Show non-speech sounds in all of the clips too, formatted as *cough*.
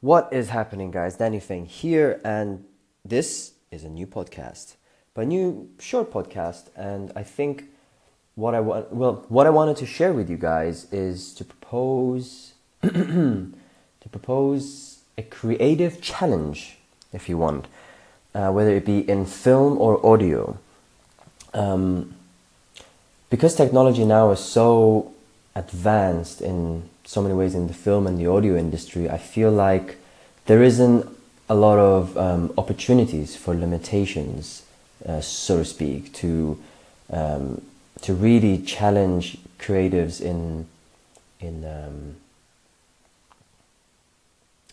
What is happening, guys? Danny Feng here, and this is a new podcast, but a new short podcast. And I think what I want, well, what I wanted to share with you guys is to propose, *clears throat* to propose a creative challenge, if you want, uh, whether it be in film or audio. Um, because technology now is so advanced in so many ways in the film and the audio industry, I feel like there isn't a lot of um, opportunities for limitations, uh, so to speak, to um, to really challenge creatives in in um,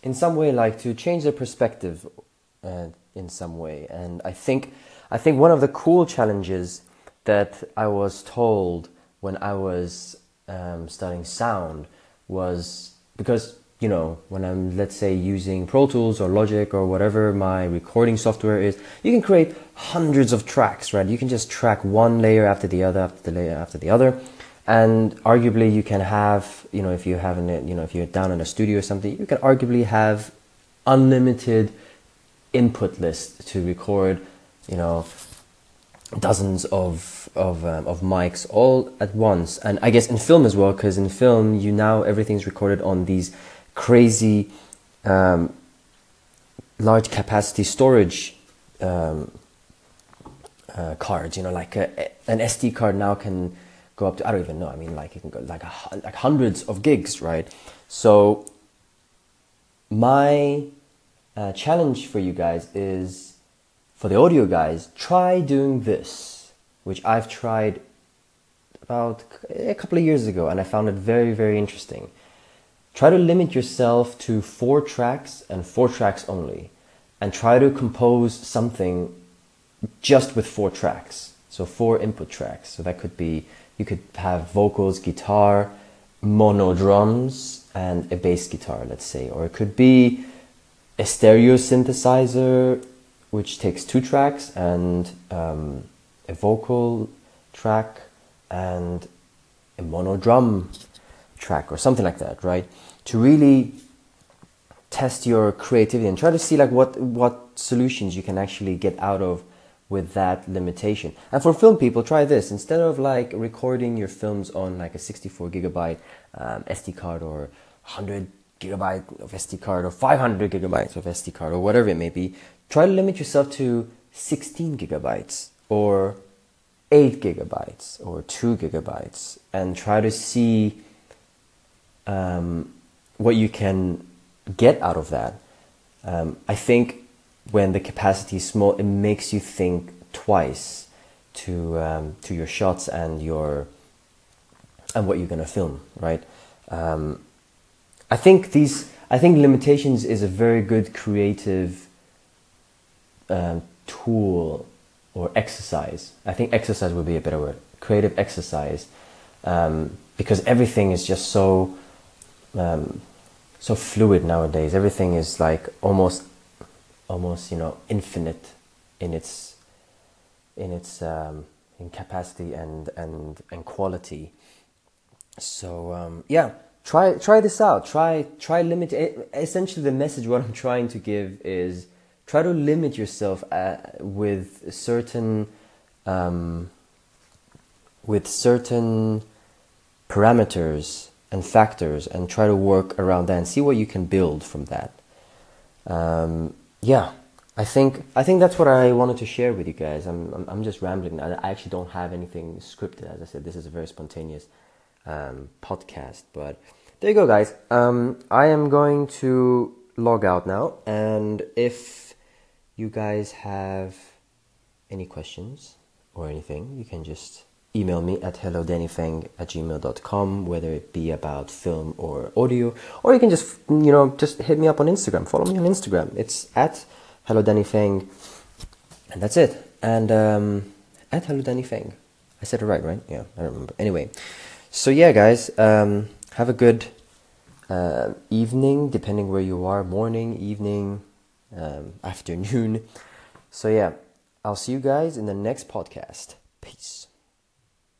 in some way, like to change their perspective uh, in some way. And I think I think one of the cool challenges that I was told when I was um, studying sound was because you know when I'm let's say using Pro Tools or Logic or whatever my recording software is, you can create hundreds of tracks, right? You can just track one layer after the other after the layer after the other, and arguably you can have you know if you have it you know if you're down in a studio or something, you can arguably have unlimited input list to record you know dozens of of um, of mics all at once. And i guess in film as well because in film you now everything's recorded on these crazy um, large capacity storage um, uh, cards you know like a, an sd card now can go up to i don't even know i mean like it can go like a, like hundreds of gigs right? So my uh, challenge for you guys is for the audio guys, try doing this, which I've tried about a couple of years ago and I found it very, very interesting. Try to limit yourself to four tracks and four tracks only, and try to compose something just with four tracks. So, four input tracks. So, that could be you could have vocals, guitar, mono drums, and a bass guitar, let's say, or it could be a stereo synthesizer which takes two tracks and um, a vocal track and a mono drum track or something like that, right? To really test your creativity and try to see like what what solutions you can actually get out of with that limitation. And for film people, try this instead of like recording your films on like a 64 gigabyte um, SD card or 100 gigabyte of SD card or 500 gigabytes of SD card or whatever it may be try to limit yourself to 16 gigabytes or 8 gigabytes or 2 gigabytes and try to see um, what you can get out of that. Um, I think when the capacity is small, it makes you think twice to um, to your shots and your and what you're gonna film, right? Um, I think these I think limitations is a very good creative um, tool or exercise. I think exercise would be a better word. Creative exercise, um, because everything is just so um, so fluid nowadays. Everything is like almost almost you know infinite in its in its um, in capacity and and and quality. So um, yeah, try try this out. Try try limit. Essentially, the message what I'm *laughs* trying to give is try to limit yourself at, uh, with certain um, with certain parameters and factors and try to work around that and see what you can build from that. Um, yeah I think I think that's what I wanted to share with you guys. I'm, I'm, I'm just rambling. I actually don't have anything scripted. As I said this is a very spontaneous um, podcast but there you go guys. Um, I am going to log out now and if you guys have any questions or anything, you can just email me at hellodannyfeng at gmail.com, whether it be about film or audio, or you can just, you know, just hit me up on Instagram. Follow me on Instagram. It's at hellodannyfeng, and that's it. And um, at hellodannyfeng. I said it right, right? Yeah, I remember. Anyway, so yeah, guys, um, have a good uh, evening, depending where you are, morning, evening, um, afternoon. *laughs* So, yeah, I'll see you guys in the next podcast. Peace.